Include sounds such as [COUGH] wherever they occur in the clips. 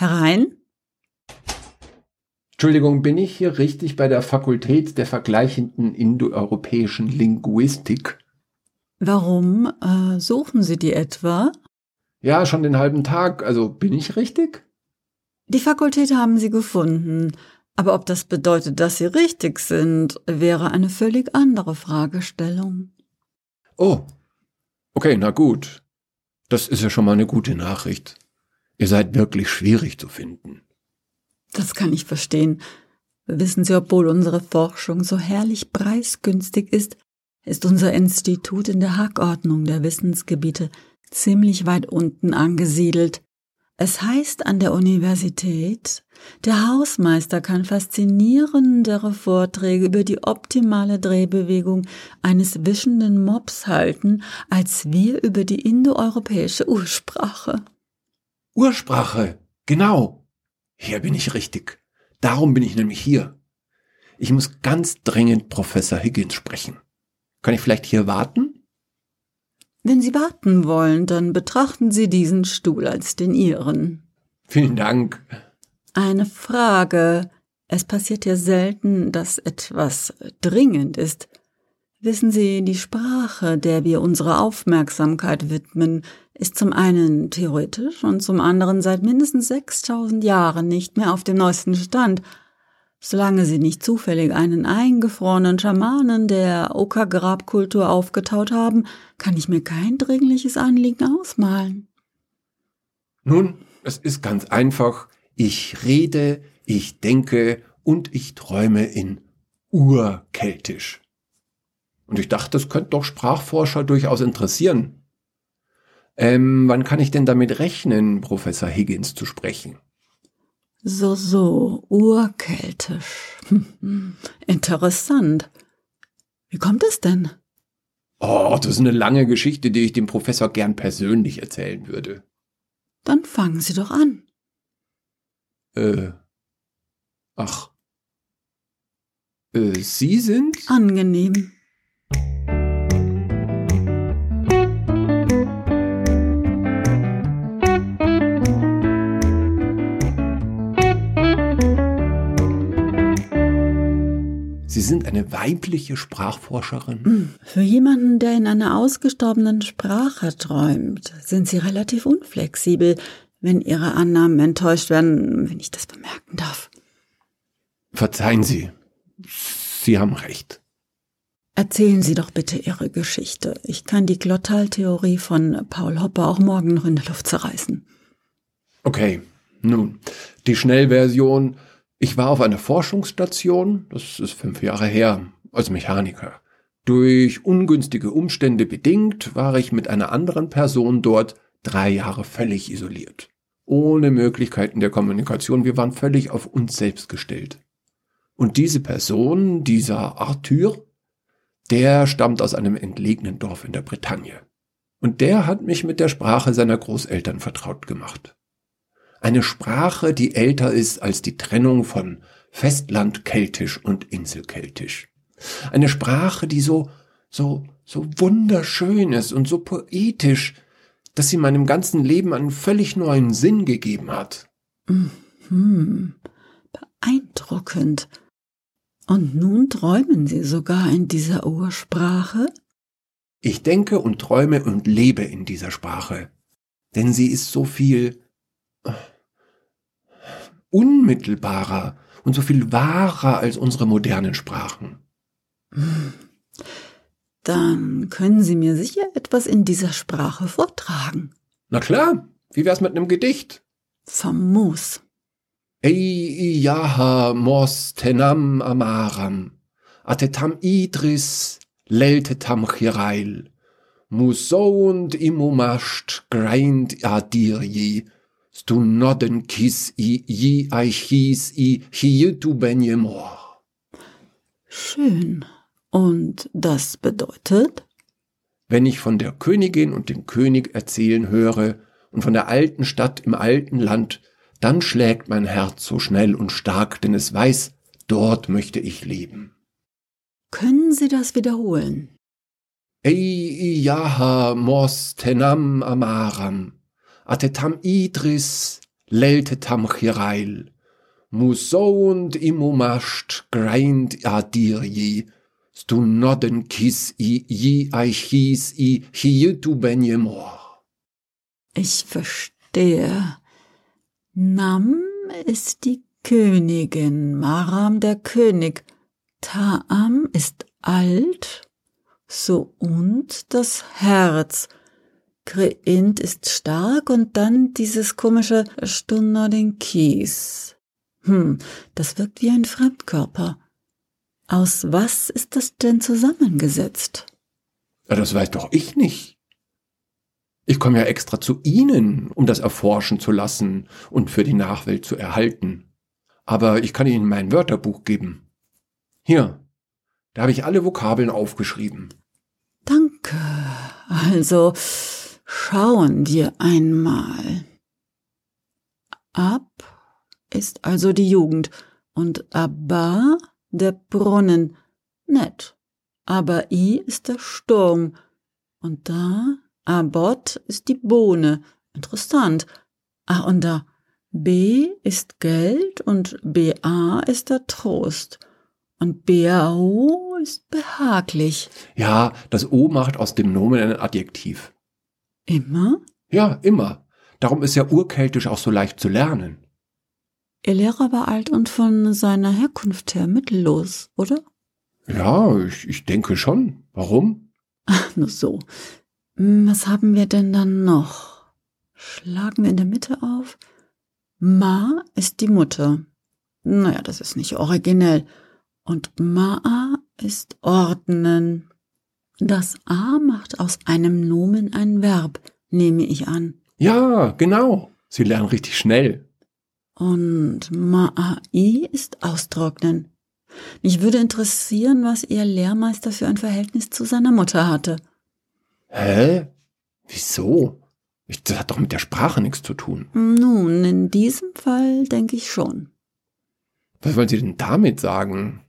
Herein? Entschuldigung, bin ich hier richtig bei der Fakultät der vergleichenden indoeuropäischen Linguistik? Warum äh, suchen Sie die etwa? Ja, schon den halben Tag. Also bin ich richtig? Die Fakultät haben Sie gefunden. Aber ob das bedeutet, dass Sie richtig sind, wäre eine völlig andere Fragestellung. Oh. Okay, na gut. Das ist ja schon mal eine gute Nachricht. Ihr seid wirklich schwierig zu finden. Das kann ich verstehen. Wissen Sie, obwohl unsere Forschung so herrlich preisgünstig ist, ist unser Institut in der Hackordnung der Wissensgebiete ziemlich weit unten angesiedelt. Es heißt an der Universität, der Hausmeister kann faszinierendere Vorträge über die optimale Drehbewegung eines wischenden Mops halten, als wir über die indoeuropäische Ursprache. Ursprache, genau. Hier bin ich richtig. Darum bin ich nämlich hier. Ich muss ganz dringend Professor Higgins sprechen. Kann ich vielleicht hier warten? Wenn Sie warten wollen, dann betrachten Sie diesen Stuhl als den Ihren. Vielen Dank. Eine Frage. Es passiert ja selten, dass etwas dringend ist. Wissen Sie, die Sprache, der wir unsere Aufmerksamkeit widmen, ist zum einen theoretisch und zum anderen seit mindestens 6000 Jahren nicht mehr auf dem neuesten Stand – Solange sie nicht zufällig einen eingefrorenen Schamanen der Oka-Grabkultur aufgetaut haben, kann ich mir kein dringliches Anliegen ausmalen. Nun, es ist ganz einfach. Ich rede, ich denke und ich träume in Urkeltisch. Und ich dachte, das könnte doch Sprachforscher durchaus interessieren. Ähm, wann kann ich denn damit rechnen, Professor Higgins zu sprechen? So, so, urkeltisch. Interessant. Wie kommt es denn? Oh, das ist eine lange Geschichte, die ich dem Professor gern persönlich erzählen würde. Dann fangen Sie doch an. Äh. Ach. Äh, Sie sind? Angenehm. Sind eine weibliche Sprachforscherin? Hm, für jemanden, der in einer ausgestorbenen Sprache träumt, sind Sie relativ unflexibel, wenn Ihre Annahmen enttäuscht werden, wenn ich das bemerken darf. Verzeihen Sie. Sie haben recht. Erzählen Sie doch bitte Ihre Geschichte. Ich kann die Glottaltheorie von Paul Hopper auch morgen noch in der Luft zerreißen. Okay, nun, die Schnellversion ich war auf einer Forschungsstation, das ist fünf Jahre her, als Mechaniker. Durch ungünstige Umstände bedingt war ich mit einer anderen Person dort drei Jahre völlig isoliert. Ohne Möglichkeiten der Kommunikation, wir waren völlig auf uns selbst gestellt. Und diese Person, dieser Arthur, der stammt aus einem entlegenen Dorf in der Bretagne. Und der hat mich mit der Sprache seiner Großeltern vertraut gemacht. Eine Sprache, die älter ist als die Trennung von Festlandkeltisch und Inselkeltisch. Eine Sprache, die so, so, so wunderschön ist und so poetisch, dass sie meinem ganzen Leben einen völlig neuen Sinn gegeben hat. Mhm. Beeindruckend. Und nun träumen Sie sogar in dieser Ursprache? Ich denke und träume und lebe in dieser Sprache. Denn sie ist so viel unmittelbarer und so viel wahrer als unsere modernen Sprachen. Dann können Sie mir sicher etwas in dieser Sprache vortragen. Na klar, wie wär's mit einem Gedicht? Famos. Ei jaha mos tenam amaram, atetam idris leltetam chirail, musount imumasht grind adirji, Stu nodden kiss i ji hieß i hiutu benjemor. Schön. Und das bedeutet? Wenn ich von der Königin und dem König erzählen höre und von der alten Stadt im alten Land, dann schlägt mein Herz so schnell und stark, denn es weiß, dort möchte ich leben. Können Sie das wiederholen? Ei jaha mos tenam amaram, atetam idris lelte tamchirail, musount imumasht grind adirji, stu nodden kiss i ji aichis i hietu benjemor. Ich verstehe. Nam ist die Königin, Maram der König, Taam ist alt, so und das Herz. Kreint ist stark und dann dieses komische Stunner den Kies. Hm, das wirkt wie ein Fremdkörper. Aus was ist das denn zusammengesetzt? Ja, das weiß doch ich nicht. Ich komme ja extra zu Ihnen, um das erforschen zu lassen und für die Nachwelt zu erhalten. Aber ich kann Ihnen mein Wörterbuch geben. Hier, da habe ich alle Vokabeln aufgeschrieben. Danke. Also, schauen wir einmal. Ab ist also die Jugend und Abba der Brunnen. Nett. Aber I ist der Sturm. Und da Abot ist die Bohne. Interessant. Ach, und da B ist Geld und BA ist der Trost. Und BAO ist behaglich. Ja, das O macht aus dem Nomen ein Adjektiv. Immer? Ja, immer. Darum ist ja Urkeltisch auch so leicht zu lernen. Ihr Lehrer war alt und von seiner Herkunft her mittellos, oder? Ja, ich, ich denke schon. Warum? Ach, nur so. Hm, was haben wir denn dann noch? Schlagen wir in der Mitte auf. Ma ist die Mutter. Naja, das ist nicht originell. Und Ma'a ist ordnen. Das A macht aus einem Nomen ein Verb, nehme ich an. Ja, genau. Sie lernen richtig schnell. Und Ma'ai ist austrocknen. Mich würde interessieren, was Ihr Lehrmeister für ein Verhältnis zu seiner Mutter hatte. Hä? Wieso? Das hat doch mit der Sprache nichts zu tun. Nun, in diesem Fall denke ich schon. Was wollen Sie denn damit sagen?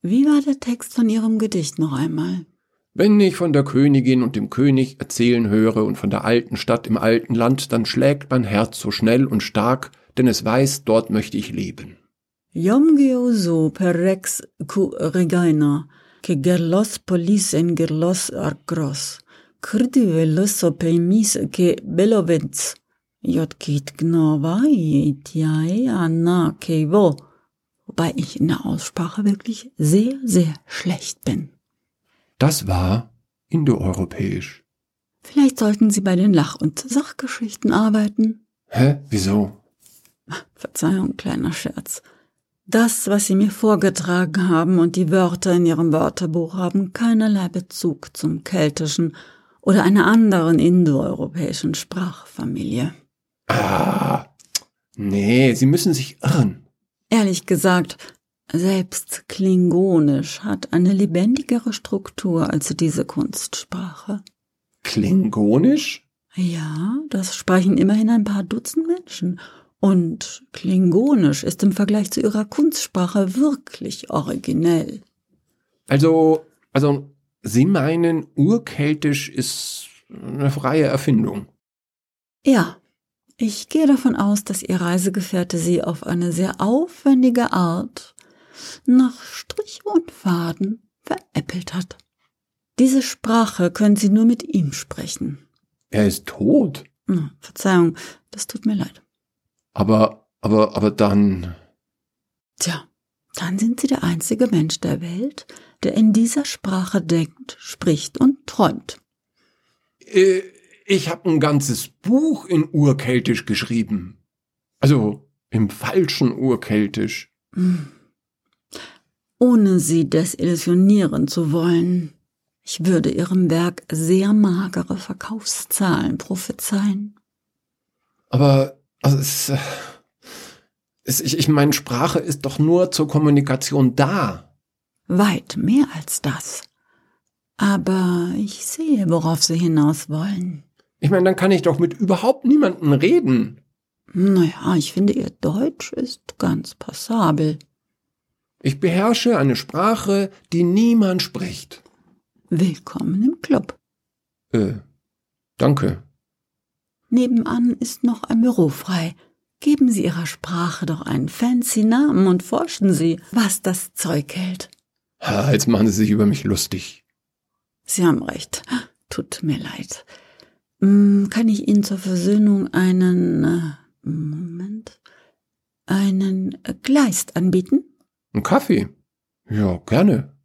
Wie war der Text von Ihrem Gedicht noch einmal? Wenn ich von der Königin und dem König erzählen höre und von der alten Stadt im alten Land, dann schlägt mein Herz so schnell und stark, denn es weiß, dort möchte ich leben. Iom geoso per rex cu regaina, que gerlos polis en gerlos argros, crdivelus opeimis que belovens, jot kit gnova etiae anna kevo, wobei ich in der Aussprache wirklich sehr, sehr schlecht bin. Das war indoeuropäisch. Vielleicht sollten Sie bei den Lach- und Sachgeschichten arbeiten. Hä? Wieso? Verzeihung, kleiner Scherz. Das, was Sie mir vorgetragen haben und die Wörter in Ihrem Wörterbuch haben keinerlei Bezug zum keltischen oder einer anderen indoeuropäischen Sprachfamilie. Ah, nee, Sie müssen sich irren. Ehrlich gesagt, selbst Klingonisch hat eine lebendigere Struktur als diese Kunstsprache. Klingonisch? Ja, das sprechen immerhin ein paar Dutzend Menschen. Und Klingonisch ist im Vergleich zu ihrer Kunstsprache wirklich originell. Also, also, Sie meinen, Urkeltisch ist eine freie Erfindung? Ja, ich gehe davon aus, dass Ihr Reisegefährte Sie auf eine sehr aufwendige Art nach Strich und Faden veräppelt hat. Diese Sprache können Sie nur mit ihm sprechen. Er ist tot. Verzeihung, das tut mir leid. Aber, aber, aber dann. Tja, dann sind Sie der einzige Mensch der Welt, der in dieser Sprache denkt, spricht und träumt. Äh, ich habe ein ganzes Buch in Urkeltisch geschrieben. Also im falschen Urkeltisch. Hm. Ohne Sie desillusionieren zu wollen, ich würde Ihrem Werk sehr magere Verkaufszahlen prophezeien. Aber also es, äh, es, ich, ich meine, Sprache ist doch nur zur Kommunikation da. Weit mehr als das. Aber ich sehe, worauf Sie hinaus wollen. Ich meine, dann kann ich doch mit überhaupt niemandem reden. Naja, ich finde, Ihr Deutsch ist ganz passabel. Ich beherrsche eine Sprache, die niemand spricht. Willkommen im Club. Äh, danke. Nebenan ist noch ein Büro frei. Geben Sie Ihrer Sprache doch einen fancy Namen und forschen Sie, was das Zeug hält. Ha, jetzt machen Sie sich über mich lustig. Sie haben recht. Tut mir leid. Hm, kann ich Ihnen zur Versöhnung einen äh, Moment einen Gleist anbieten? Ein Kaffee? Ja, gerne.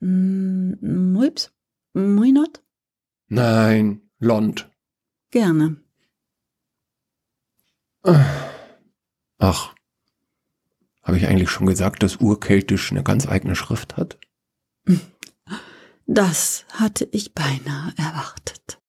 Mm, Muips? Muinot? Nein, Lond. Gerne. Ach, habe ich eigentlich schon gesagt, dass Urkeltisch eine ganz eigene Schrift hat? Das hatte ich beinahe erwartet.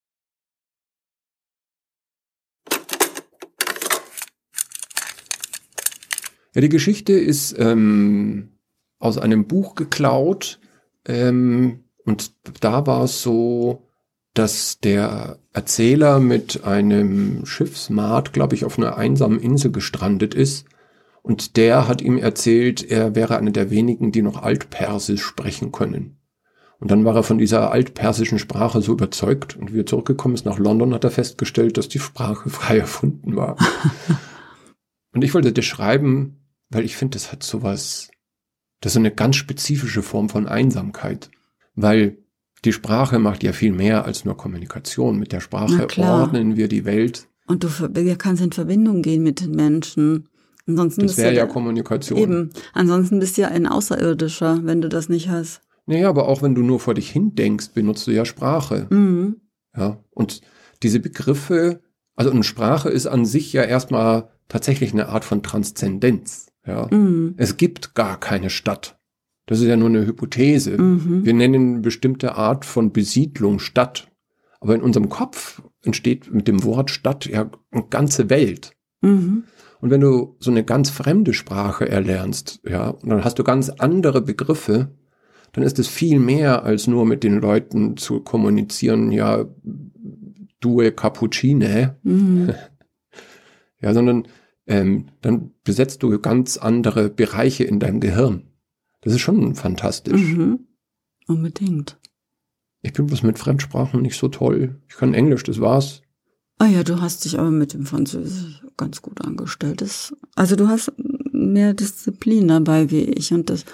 Ja, die Geschichte ist ähm, aus einem Buch geklaut. Ähm, und da war es so, dass der Erzähler mit einem Schiffsmaat, glaube ich, auf einer einsamen Insel gestrandet ist. Und der hat ihm erzählt, er wäre einer der wenigen, die noch Altpersisch sprechen können. Und dann war er von dieser altpersischen Sprache so überzeugt und wie er zurückgekommen ist nach London, hat er festgestellt, dass die Sprache [LAUGHS] frei erfunden war. [LAUGHS] und ich wollte dir schreiben, weil ich finde, das hat sowas, das ist eine ganz spezifische Form von Einsamkeit, weil die Sprache macht ja viel mehr als nur Kommunikation. Mit der Sprache ordnen wir die Welt. Und du kannst in Verbindung gehen mit den Menschen. Ansonsten das wäre ja, ja Kommunikation. Eben. Ansonsten bist du ja ein Außerirdischer, wenn du das nicht hast. Naja, aber auch wenn du nur vor dich hin denkst, benutzt du ja Sprache. Mhm. Ja. Und diese Begriffe, also eine Sprache ist an sich ja erstmal tatsächlich eine Art von Transzendenz. Ja. Mhm. Es gibt gar keine Stadt. Das ist ja nur eine Hypothese. Mhm. Wir nennen eine bestimmte Art von Besiedlung Stadt. Aber in unserem Kopf entsteht mit dem Wort Stadt ja eine ganze Welt. Mhm. Und wenn du so eine ganz fremde Sprache erlernst, ja, und dann hast du ganz andere Begriffe, dann ist es viel mehr als nur mit den Leuten zu kommunizieren, ja, due cappuccine. Mhm. [LAUGHS] ja, sondern ähm, dann besetzt du ganz andere Bereiche in deinem Gehirn. Das ist schon fantastisch. Mhm. Unbedingt. Ich bin bloß mit Fremdsprachen nicht so toll. Ich kann Englisch, das war's. Ah ja, du hast dich aber mit dem Französisch ganz gut angestellt. Das, also du hast mehr Disziplin dabei wie ich und das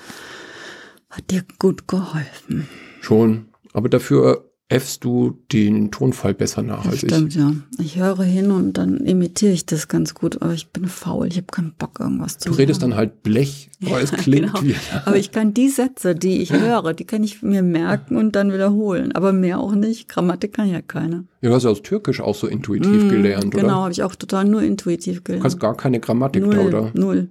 hat dir gut geholfen. Schon, aber dafür äffst du den Tonfall besser nach das als stimmt, ich. ja. Ich höre hin und dann imitiere ich das ganz gut, aber ich bin faul, ich habe keinen Bock, irgendwas zu Du redest sagen. dann halt Blech, [LAUGHS] aber es klingt genau. wie. Aber ich kann die Sätze, die ich höre, die kann ich mir merken und dann wiederholen. Aber mehr auch nicht. Grammatik kann ja keiner. Ja, du hast ja aus Türkisch auch so intuitiv Mm, gelernt, oder? Genau, habe ich auch total nur intuitiv Du gelernt. kannst gar keine Grammatik null, da, oder? null.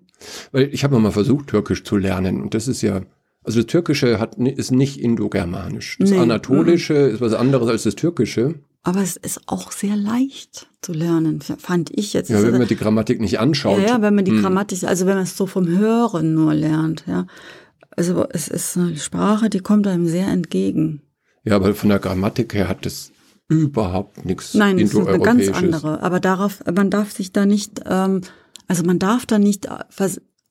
Weil ich habe mal versucht, Türkisch zu lernen und das ist ja, also das Türkische hat, ist nicht indogermanisch. Das Nee, Anatolische ist was anderes als das Türkische. Aber es ist auch sehr leicht zu lernen, fand ich jetzt. Ja, Es wenn man die Grammatik nicht anschaut. ja, ja, wenn man die Hm. Grammatik, also wenn man es so vom Hören nur lernt, ja. Also es ist eine Sprache, die kommt einem sehr entgegen. Ja, aber von der Grammatik her hat das überhaupt nichts Nein, es ist eine ganz andere. Aber darauf, man darf sich da nicht, ähm, also man darf da nicht äh,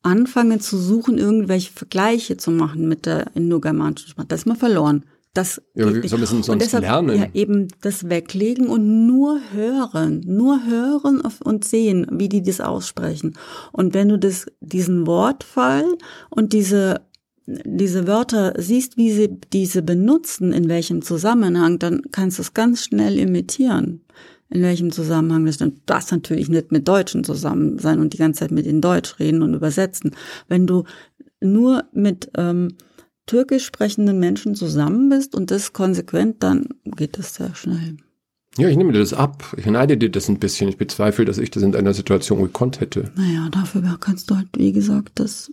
anfangen zu suchen, irgendwelche Vergleiche zu machen mit der indogermanischen Sprache. Das ist mal verloren. Das Ja, geht wie soll denn Und sonst deshalb, lernen? Ja, eben das weglegen und nur hören, nur hören und sehen, wie die das aussprechen. Und wenn du das, diesen Wortfall und diese diese Wörter siehst, wie sie diese benutzen, in welchem Zusammenhang, dann kannst du es ganz schnell imitieren, in welchem Zusammenhang das stimmt. Das natürlich nicht mit Deutschen zusammen sein und die ganze Zeit mit in Deutsch reden und übersetzen. Wenn du nur mit ähm, türkisch sprechenden Menschen zusammen bist und das konsequent, dann geht das sehr schnell. Ja, ich nehme dir das ab. Ich neide dir das ein bisschen. Ich bezweifle, dass ich das in einer Situation gekonnt hätte. Naja, dafür kannst du halt, wie gesagt, das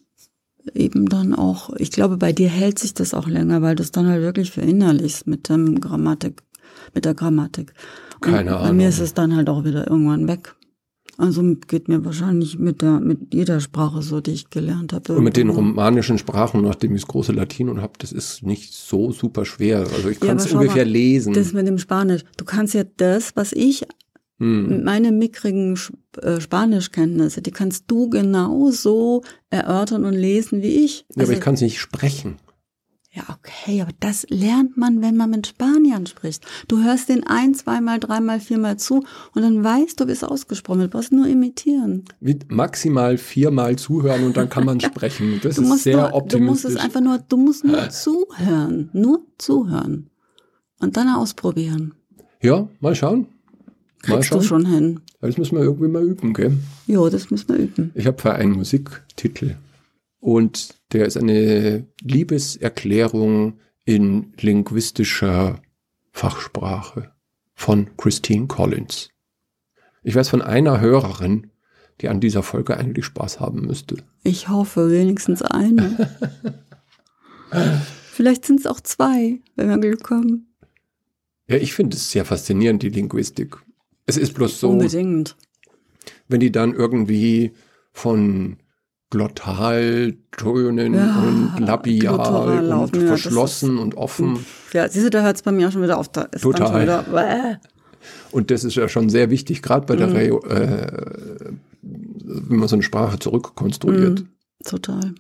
eben dann auch, ich glaube, bei dir hält sich das auch länger, weil du es dann halt wirklich verinnerlichst mit dem Grammatik, mit der Grammatik. Und Keine Bei Ahnung. mir ist es dann halt auch wieder irgendwann weg. Also geht mir wahrscheinlich mit der, mit jeder Sprache so, die ich gelernt habe. Und mit den romanischen Sprachen, nachdem ich das große Latinum habe, das ist nicht so super schwer. Also ich Ja, kann es ungefähr mal, lesen. Das mit dem Spanisch. Du kannst ja das, was ich Hm. mit meinen mickrigen Sp- äh, Spanischkenntnisse, die kannst du genauso erörtern und lesen wie ich. Ja, Also, aber ich kann es nicht sprechen. Ja, okay, aber das lernt man, wenn man mit Spaniern spricht. Du hörst den ein, zweimal, dreimal, viermal zu und dann weißt du, wie es ausgesprochen wird. Du brauchst nur imitieren. Wie maximal viermal zuhören und dann kann man [LAUGHS] sprechen. Das ist sehr nur, optimistisch. Du musst es einfach nur, du musst nur zuhören. Nur zuhören. Und dann ausprobieren. Ja, mal schauen. Mal Kriegst schauen. du schon hin. Das müssen wir irgendwie mal üben, gell? Jo, das müssen wir üben. Ich habe für einen Musiktitel und der ist eine Liebeserklärung in linguistischer Fachsprache von Christine Collins. Ich weiß von einer Hörerin, die an dieser Folge eigentlich Spaß haben müsste. Ich hoffe, wenigstens eine. [LAUGHS] Vielleicht sind es auch zwei, wenn wir Glück haben. Ja, ich finde es sehr faszinierend, die Linguistik. Es ist bloß so, Unbedingt. wenn die dann irgendwie von Glottaltönen Ja, und labial glottal und ja, verschlossen und offen. Ja, siehst du, da hört es bei mir auch schon wieder auf. Da ist Total. Wieder. Und das ist ja schon sehr wichtig, gerade bei Mhm. der Re äh, wenn man so eine Sprache zurückkonstruiert. Mhm. Total.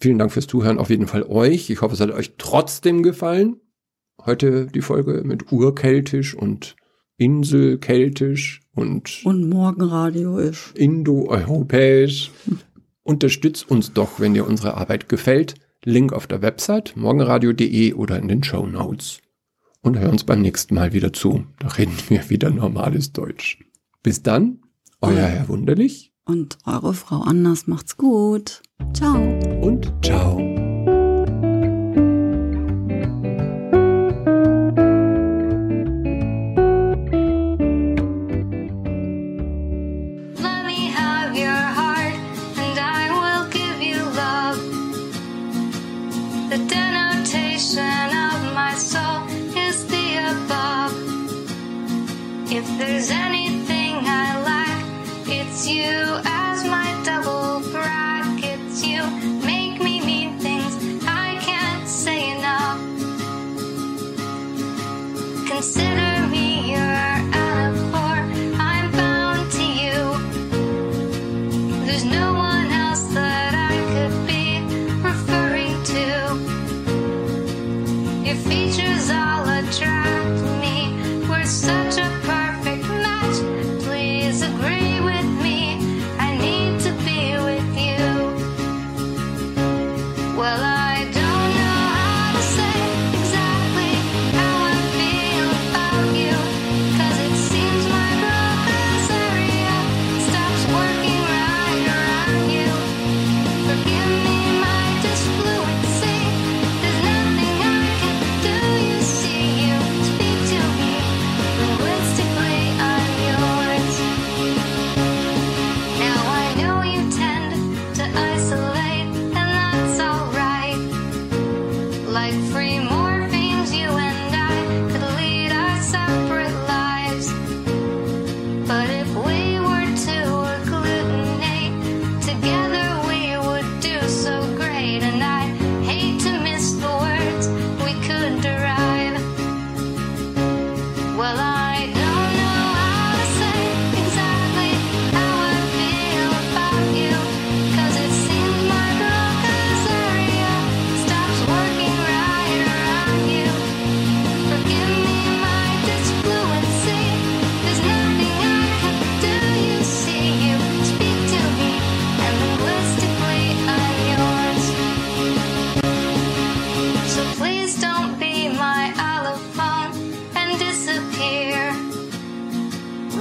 Vielen Dank fürs Zuhören, auf jeden Fall euch. Ich hoffe, es hat euch trotzdem gefallen. Heute die Folge mit Urkeltisch und Inselkeltisch und Und Morgenradio ist. indoeuropäisch. Unterstützt uns doch, wenn dir unsere Arbeit gefällt. Link auf der Website morgenradio.de oder in den Show Notes. Und hör uns beim nächsten Mal wieder zu. Da reden wir wieder normales Deutsch. Bis dann, euer Herr Wunderlich Und eure Frau Anders macht's gut. Ciao. und ciao. It's you as my double brackets. You make me mean things I can't say enough. Consider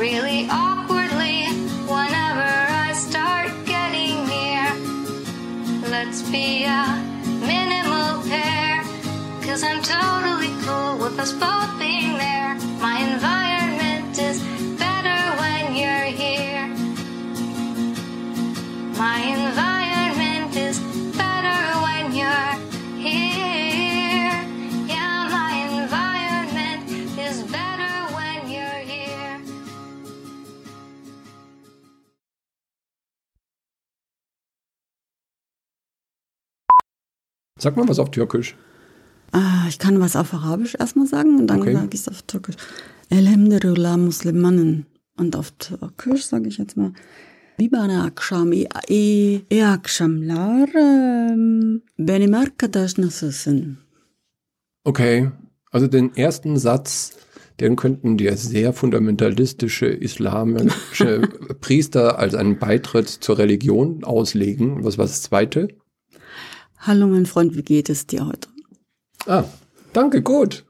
really awkwardly whenever I start getting near. Let's be a minimal pair, cause I'm totally cool with us both being there. My environment Sag mal was auf Türkisch. Ah, ich kann was auf Arabisch erstmal sagen und dann Okay. sage ich es auf Türkisch. Elhamdülillah Muslimanen. Und auf Türkisch sage ich jetzt mal Bibana akşam i, i, i akşamlar ähm, benim arkadaş nasılsın? Okay, also den ersten Satz, den könnten dir sehr fundamentalistische islamische [LAUGHS] Priester als einen Beitritt zur Religion auslegen. Was war das zweite? Hallo mein Freund, wie geht es dir heute? Ah, danke, gut.